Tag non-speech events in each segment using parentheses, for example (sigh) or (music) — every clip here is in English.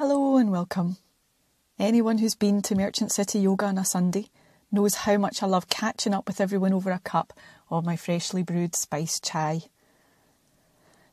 Hello and welcome. Anyone who's been to Merchant City Yoga on a Sunday knows how much I love catching up with everyone over a cup of my freshly brewed spiced chai.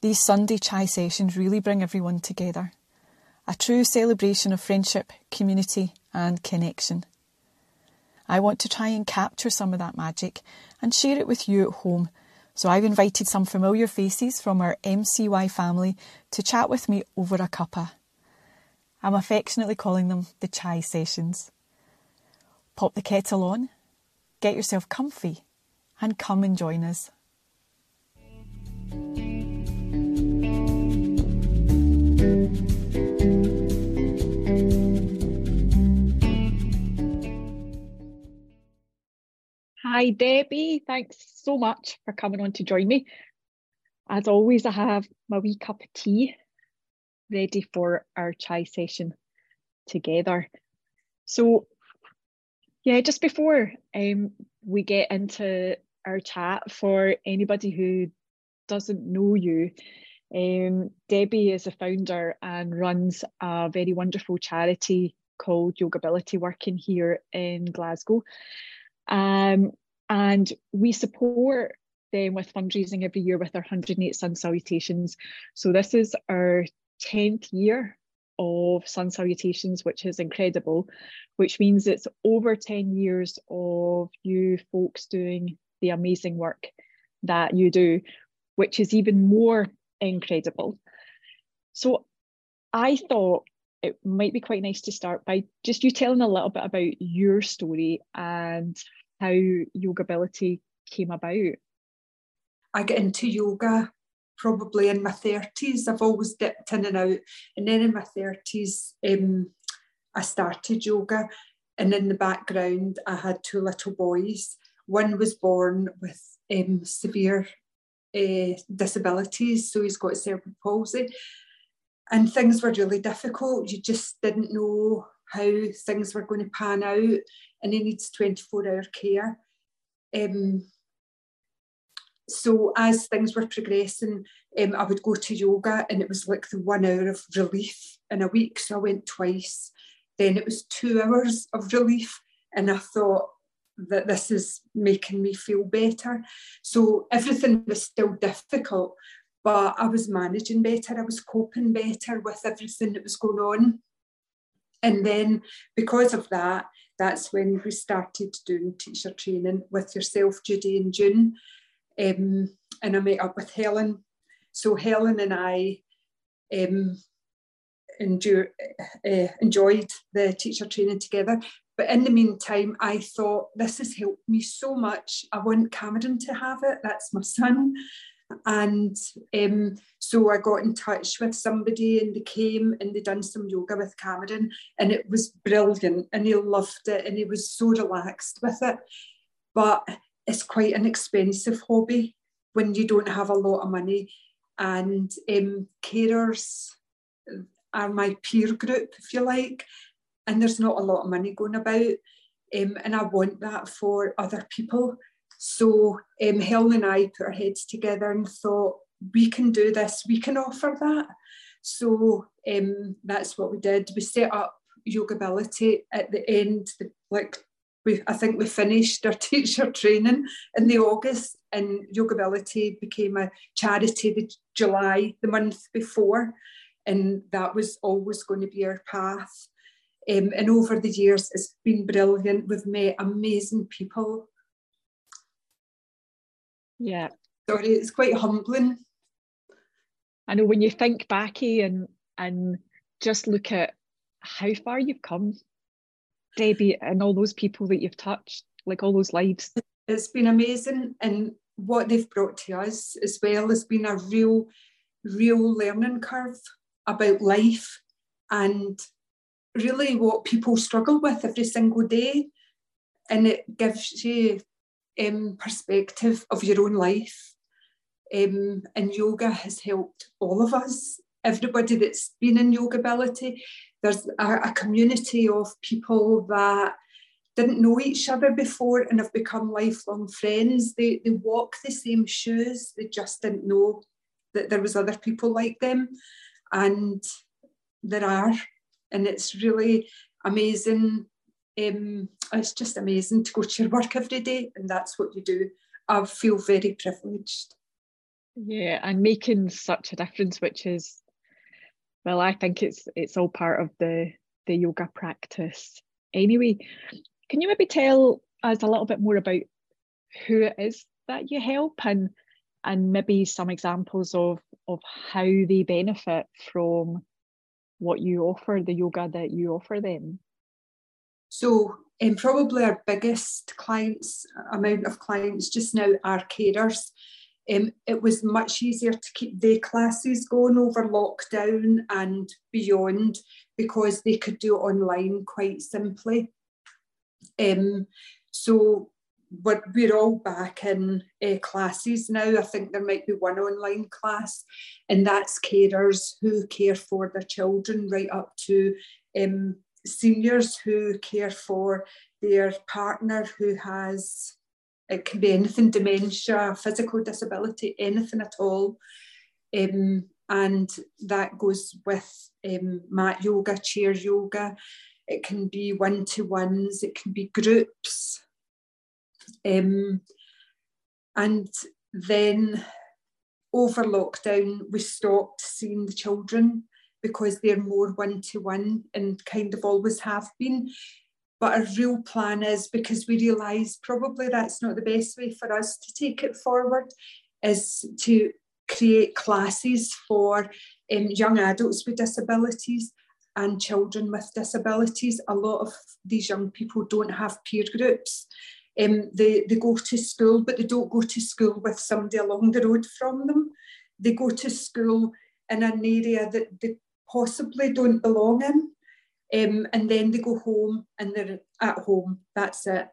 These Sunday chai sessions really bring everyone together. A true celebration of friendship, community, and connection. I want to try and capture some of that magic and share it with you at home. So I've invited some familiar faces from our MCY family to chat with me over a cuppa. I'm affectionately calling them the chai sessions. Pop the kettle on, get yourself comfy, and come and join us. Hi, Debbie. Thanks so much for coming on to join me. As always, I have my wee cup of tea ready for our chai session together. So, yeah, just before um, we get into our chat, for anybody who doesn't know you, um, Debbie is a founder and runs a very wonderful charity called Yogability Working here in Glasgow. Um, and we support them with fundraising every year with our 108 Sun Salutations. So this is our 10th year of Sun Salutations, which is incredible, which means it's over 10 years of you folks doing the amazing work that you do, which is even more incredible. So I thought it might be quite nice to start by just you telling a little bit about your story and how Yogability came about? I get into yoga probably in my 30s. I've always dipped in and out. And then in my 30s, um, I started yoga. And in the background, I had two little boys. One was born with um, severe uh, disabilities, so he's got cerebral palsy. And things were really difficult. You just didn't know how things were going to pan out and he needs 24 hour care. Um, so as things were progressing, um, I would go to yoga and it was like the one hour of relief in a week. So I went twice. Then it was two hours of relief. And I thought that this is making me feel better. So everything was still difficult, but I was managing better. I was coping better with everything that was going on. And then because of that, that's when we started doing teacher training with yourself, Judy, in June. Um, and I met up with Helen. So Helen and I um, endure, uh, enjoyed the teacher training together. But in the meantime, I thought this has helped me so much. I want Cameron to have it. That's my son. And um, so I got in touch with somebody and they came and they done some yoga with Cameron and it was brilliant and he loved it and he was so relaxed with it. But it's quite an expensive hobby when you don't have a lot of money. And um, carers are my peer group, if you like, and there's not a lot of money going about. Um, and I want that for other people. So um, Helen and I put our heads together and thought, we can do this, we can offer that. So um, that's what we did. We set up Yogability at the end, like we, I think we finished our (laughs) teacher training in the August, and Yogability became a charity the July, the month before, and that was always going to be our path. Um, and over the years, it's been brilliant. We've met amazing people yeah. Sorry, it's quite humbling. I know when you think back and and just look at how far you've come, Debbie, and all those people that you've touched, like all those lives. It's been amazing, and what they've brought to us as well has been a real, real learning curve about life and really what people struggle with every single day. And it gives you um, perspective of your own life. Um, and yoga has helped all of us, everybody that's been in Yogability. There's a, a community of people that didn't know each other before and have become lifelong friends. They, they walk the same shoes, they just didn't know that there was other people like them. And there are, and it's really amazing. Um, it's just amazing to go to your work every day, and that's what you do. I feel very privileged. Yeah, and making such a difference, which is, well, I think it's it's all part of the the yoga practice. Anyway, can you maybe tell us a little bit more about who it is that you help and and maybe some examples of of how they benefit from what you offer, the yoga that you offer them? So, um, probably our biggest clients amount of clients just now are carers. Um, it was much easier to keep their classes going over lockdown and beyond because they could do it online quite simply. Um, so we're, we're all back in uh, classes now. I think there might be one online class, and that's carers who care for their children, right up to um, seniors who care for their partner who has, it can be anything dementia, physical disability, anything at all. Um, and that goes with um, mat yoga, chair yoga. It can be one to ones, it can be groups. Um, and then over lockdown, we stopped seeing the children because they're more one to one and kind of always have been. But our real plan is because we realise probably that's not the best way for us to take it forward, is to create classes for um, young adults with disabilities and children with disabilities. A lot of these young people don't have peer groups. Um, they, they go to school, but they don't go to school with somebody along the road from them. They go to school in an area that they possibly don't belong in. Um, and then they go home and they're at home. That's it.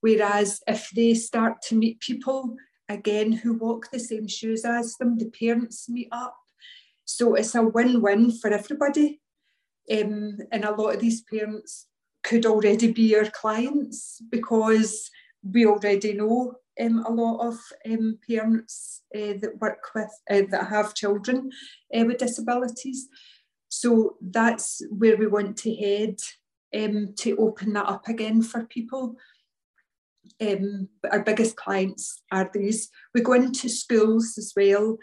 Whereas if they start to meet people again who walk the same shoes as them, the parents meet up. So it's a win win for everybody. Um, and a lot of these parents could already be our clients because we already know um, a lot of um, parents uh, that work with uh, that have children uh, with disabilities. So that's where we want to head um, to open that up again for people. Um, our biggest clients are these. We go into schools as well,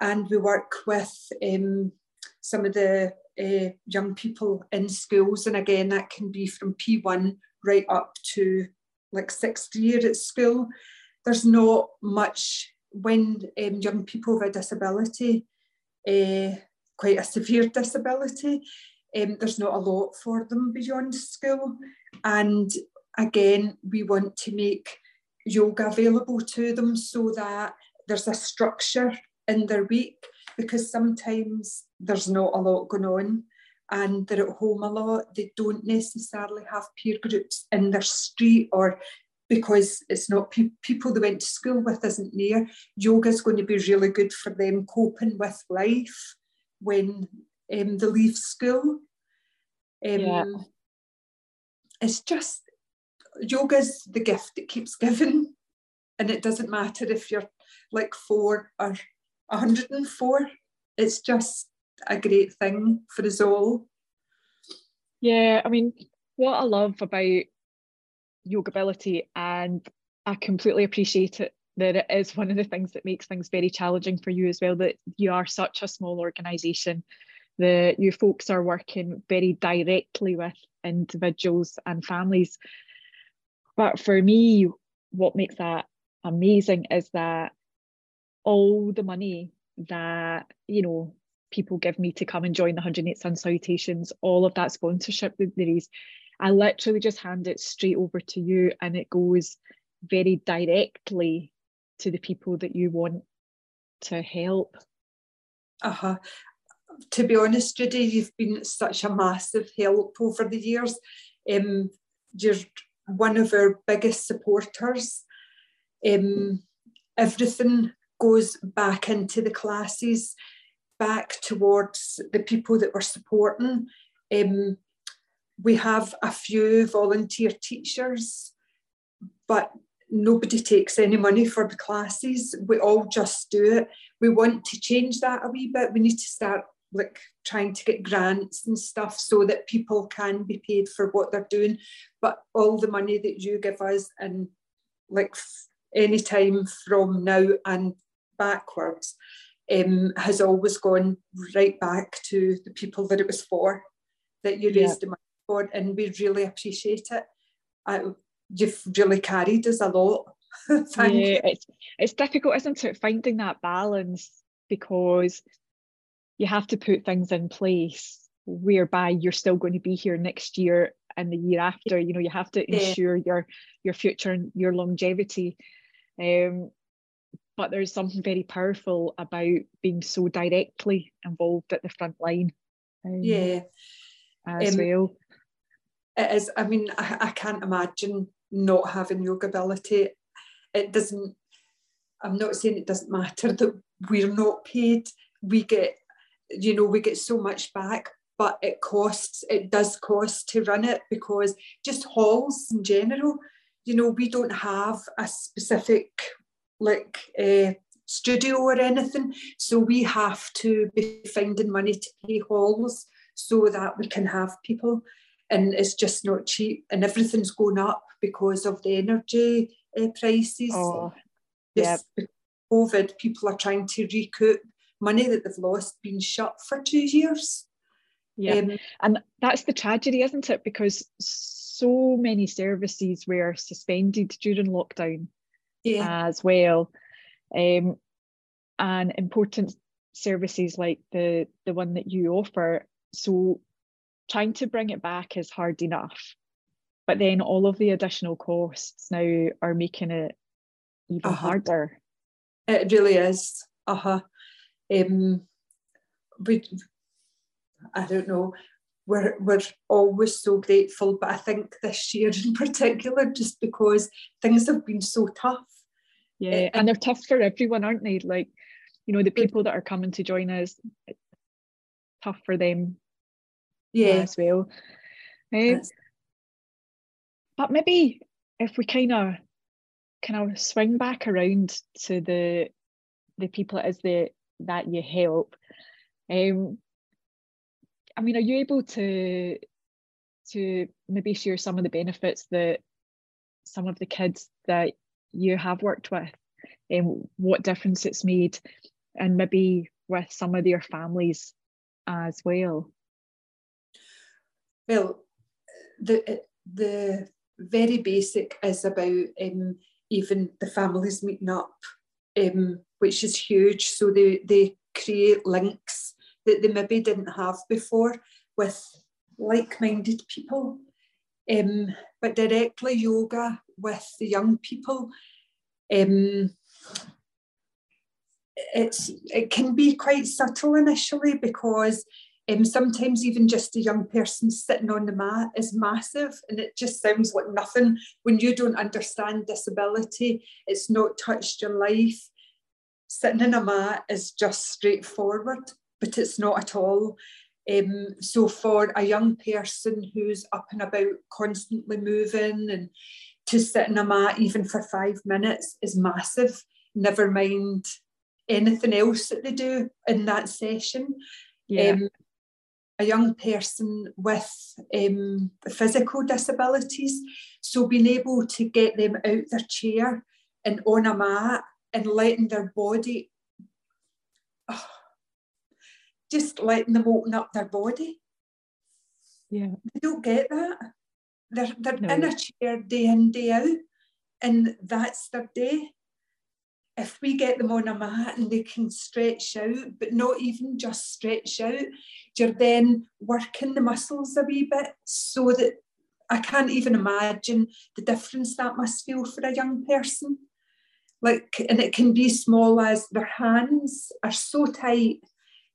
and we work with um, some of the uh, young people in schools. And again, that can be from P1 right up to like sixth year at school. There's not much when um, young people with a disability, uh, quite a severe disability, um, there's not a lot for them beyond school. And again, we want to make yoga available to them so that there's a structure in their week because sometimes there's not a lot going on and they're at home a lot. They don't necessarily have peer groups in their street or because it's not pe- people they went to school with isn't near. Yoga is going to be really good for them coping with life when um, they leave school. Um, yeah. It's just yoga's the gift that keeps (laughs) giving, and it doesn't matter if you're like four or 104. It's just a great thing for us all. Yeah, I mean, what I love about Yogability, and I completely appreciate it that it is one of the things that makes things very challenging for you as well. That you are such a small organisation, that you folks are working very directly with individuals and families. But for me, what makes that amazing is that all the money that you know people give me to come and join the 108 Sun Salutations, all of that sponsorship that there is, I literally just hand it straight over to you and it goes very directly to the people that you want to help. Uh-huh. To be honest, Judy, you've been such a massive help over the years. Um, you're one of our biggest supporters. Um, everything goes back into the classes back towards the people that we're supporting. Um, we have a few volunteer teachers, but nobody takes any money for the classes. We all just do it. We want to change that a wee bit. We need to start like trying to get grants and stuff so that people can be paid for what they're doing. But all the money that you give us and like any time from now and backwards um, has always gone right back to the people that it was for, that you raised yeah. the money for, and we really appreciate it. I, you've really carried us a lot. (laughs) yeah, it's it's difficult, isn't it, finding that balance because you have to put things in place whereby you're still going to be here next year and the year after. You know, you have to ensure yeah. your your future and your longevity. Um, but there's something very powerful about being so directly involved at the front line. Um, yeah, as um, well. It is. I mean, I, I can't imagine not having Yogability. It doesn't. I'm not saying it doesn't matter that we're not paid. We get, you know, we get so much back, but it costs. It does cost to run it because just halls in general. You know, we don't have a specific like uh, studio or anything. So we have to be finding money to pay halls so that we can have people. And it's just not cheap, and everything's going up because of the energy uh, prices. Oh, yeah. COVID, people are trying to recoup money that they've lost being shut for two years. Yeah, um, and that's the tragedy, isn't it? Because so many services were suspended during lockdown yeah. as well. Um, and important services like the the one that you offer. So trying to bring it back is hard enough. But then all of the additional costs now are making it even uh-huh. harder. It really is. Uh-huh. Um we I don't know we're, we're always so grateful, but I think this year in (laughs) particular, just because things have been so tough. Yeah, and they're tough for everyone, aren't they? Like, you know, the people that are coming to join us, tough for them yeah. as well. Um, but maybe if we kind of kind of swing back around to the the people as the that you help, um, I mean, are you able to to maybe share some of the benefits that some of the kids that you have worked with and what difference it's made and maybe with some of their families as well well the the very basic is about um, even the families meeting up um, which is huge so they they create links that they maybe didn't have before with like-minded people. Um, but directly yoga with the young people, um, it's it can be quite subtle initially because um, sometimes even just a young person sitting on the mat is massive and it just sounds like nothing when you don't understand disability it's not touched your life sitting in a mat is just straightforward but it's not at all. Um, so for a young person who's up and about, constantly moving, and to sit in a mat even for five minutes is massive. Never mind anything else that they do in that session. Yeah. Um, a young person with um, physical disabilities, so being able to get them out their chair and on a mat and letting their body. Oh, just letting them open up their body. Yeah. They don't get that. They're, they're no. in a chair day in, day out, and that's their day. If we get them on a mat and they can stretch out, but not even just stretch out, you're then working the muscles a wee bit so that I can't even imagine the difference that must feel for a young person. Like, and it can be small as their hands are so tight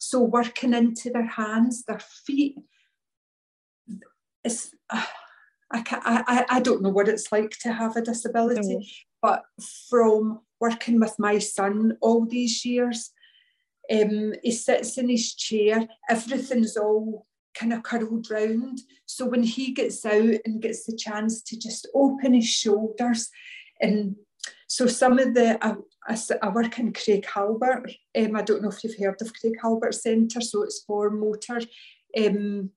so working into their hands, their feet, it's, uh, I, can't, I, I don't know what it's like to have a disability, no. but from working with my son all these years, um, he sits in his chair, everything's all kind of curled round. So when he gets out and gets the chance to just open his shoulders, and so some of the, I, I, I work in Craighalbert. Um, I don't know if you've heard of Craighalbert Centre, so it's for motor um,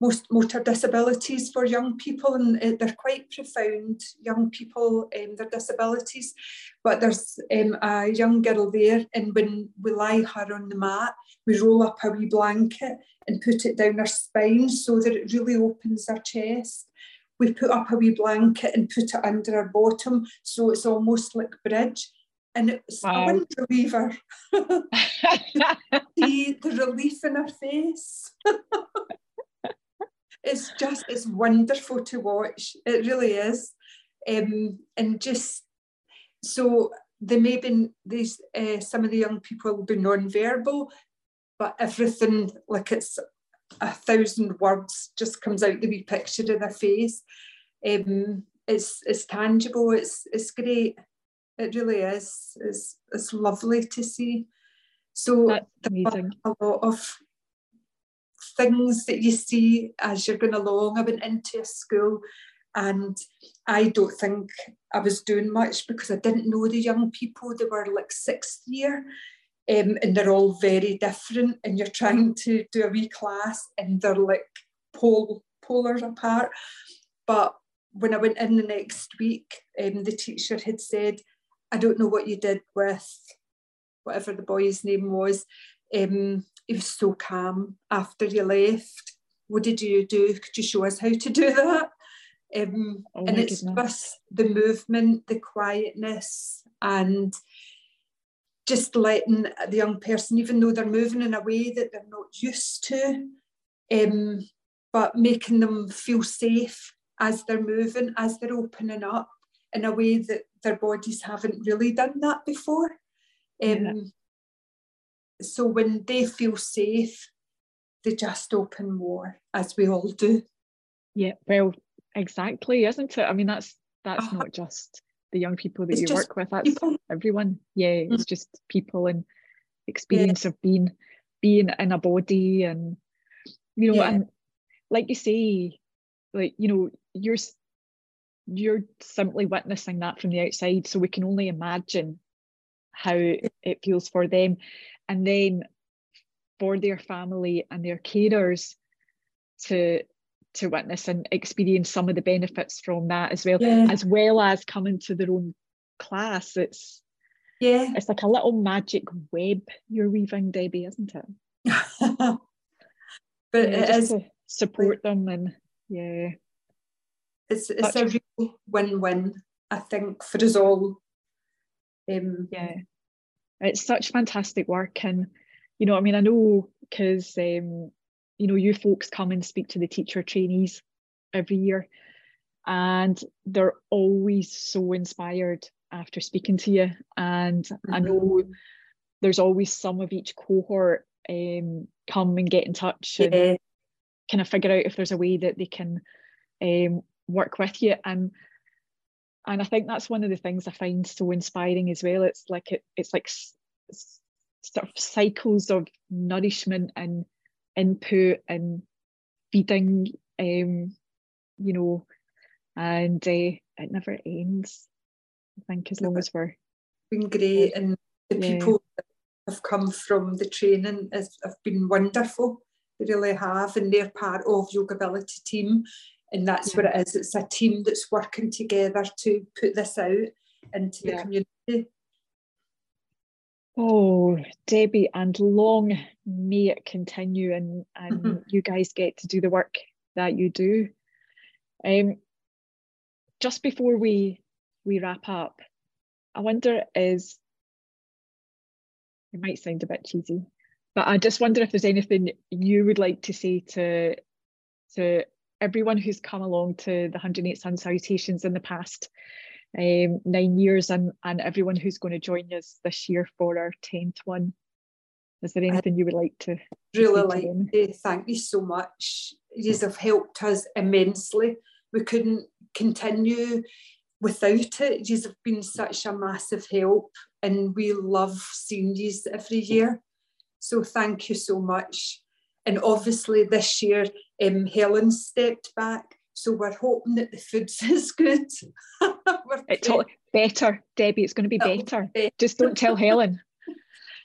most motor disabilities for young people, and uh, they're quite profound. Young people, um, their disabilities, but there's um, a young girl there, and when we lie her on the mat, we roll up a wee blanket and put it down her spine so that it really opens her chest. We put up a wee blanket and put it under her bottom, so it's almost like bridge. And it's wow. a wind reliever. See the relief in her face. (laughs) it's just it's wonderful to watch. It really is. Um, and just so there may be these uh, some of the young people will be non-verbal, but everything like it's a thousand words just comes out the wee picture of their face. Um, it's it's tangible. It's it's great. It really is. It's it's lovely to see. So a lot of things that you see as you're going along. I went into a school and I don't think I was doing much because I didn't know the young people. They were like sixth year um, and they're all very different. And you're trying to do a wee class and they're like pole, polar apart. But when I went in the next week, um, the teacher had said, I don't know what you did with whatever the boy's name was. Um, he was so calm after you left. What did you do? Could you show us how to do that? Um, oh and it's just the movement, the quietness, and just letting the young person, even though they're moving in a way that they're not used to, um, but making them feel safe as they're moving, as they're opening up in a way that their bodies haven't really done that before. Um, yeah so when they feel safe, they just open more, as we all do. Yeah, well, exactly, isn't it? I mean, that's that's uh, not just the young people that you work with. That's people. everyone. Yeah, mm-hmm. it's just people and experience yeah. of being being in a body and you know, yeah. and like you say, like you know, you're you're simply witnessing that from the outside, so we can only imagine how it feels for them. And then for their family and their carers to to witness and experience some of the benefits from that as well yeah. as well as coming to their own class. It's yeah. it's like a little magic web you're weaving debbie isn't it? (laughs) But yeah, it is support them and yeah. It's it's Such, a real win-win i think for us all. Um yeah it's such fantastic work and you know i mean i know because um, you know you folks come and speak to the teacher trainees every year and they're always so inspired after speaking to you and mm-hmm. i know there's always some of each cohort um, come and get in touch and kind of figure out if there's a way that they can um, work with you and and I think that's one of the things I find so inspiring as well. It's like it, it's like sort of cycles of nourishment and input and feeding, um, you know, and uh, it never ends. I think as long as we're been great, and the yeah. people that have come from the training have been wonderful. They really have, and they're part of Yogability team and that's yeah. what it is. It's a team that's working together to put this out into yeah. the community. Oh, Debbie, and long may it continue, and and mm-hmm. you guys get to do the work that you do. Um, just before we we wrap up, I wonder is it might sound a bit cheesy, but I just wonder if there's anything you would like to say to to everyone who's come along to the 108 Sun Salutations in the past um, nine years and, and everyone who's going to join us this year for our 10th one. Is there anything you would like to really like to thank you so much. You have helped us immensely. We couldn't continue without it. You have been such a massive help and we love seeing you every year. So thank you so much. And obviously this year um, Helen stepped back. So we're hoping that the food's (laughs) is good. it's all better, Debbie. It's going to be better. Just don't tell (laughs) Helen.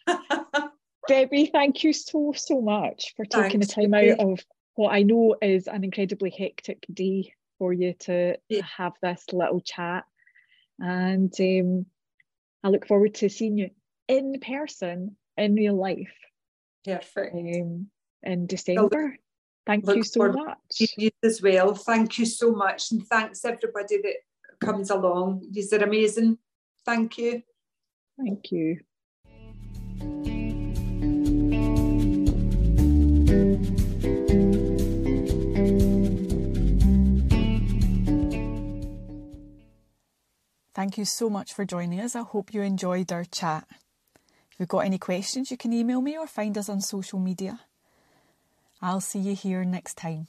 (laughs) Debbie, thank you so so much for taking Thanks, the time out of what I know is an incredibly hectic day for you to yeah. have this little chat. And um, I look forward to seeing you in person in real life. Perfect. Um, in December. Thank look you so much. You as well. Thank you so much. And thanks everybody that comes along. You're amazing. Thank you. Thank you. Thank you so much for joining us. I hope you enjoyed our chat. If you've got any questions, you can email me or find us on social media. I'll see you here next time.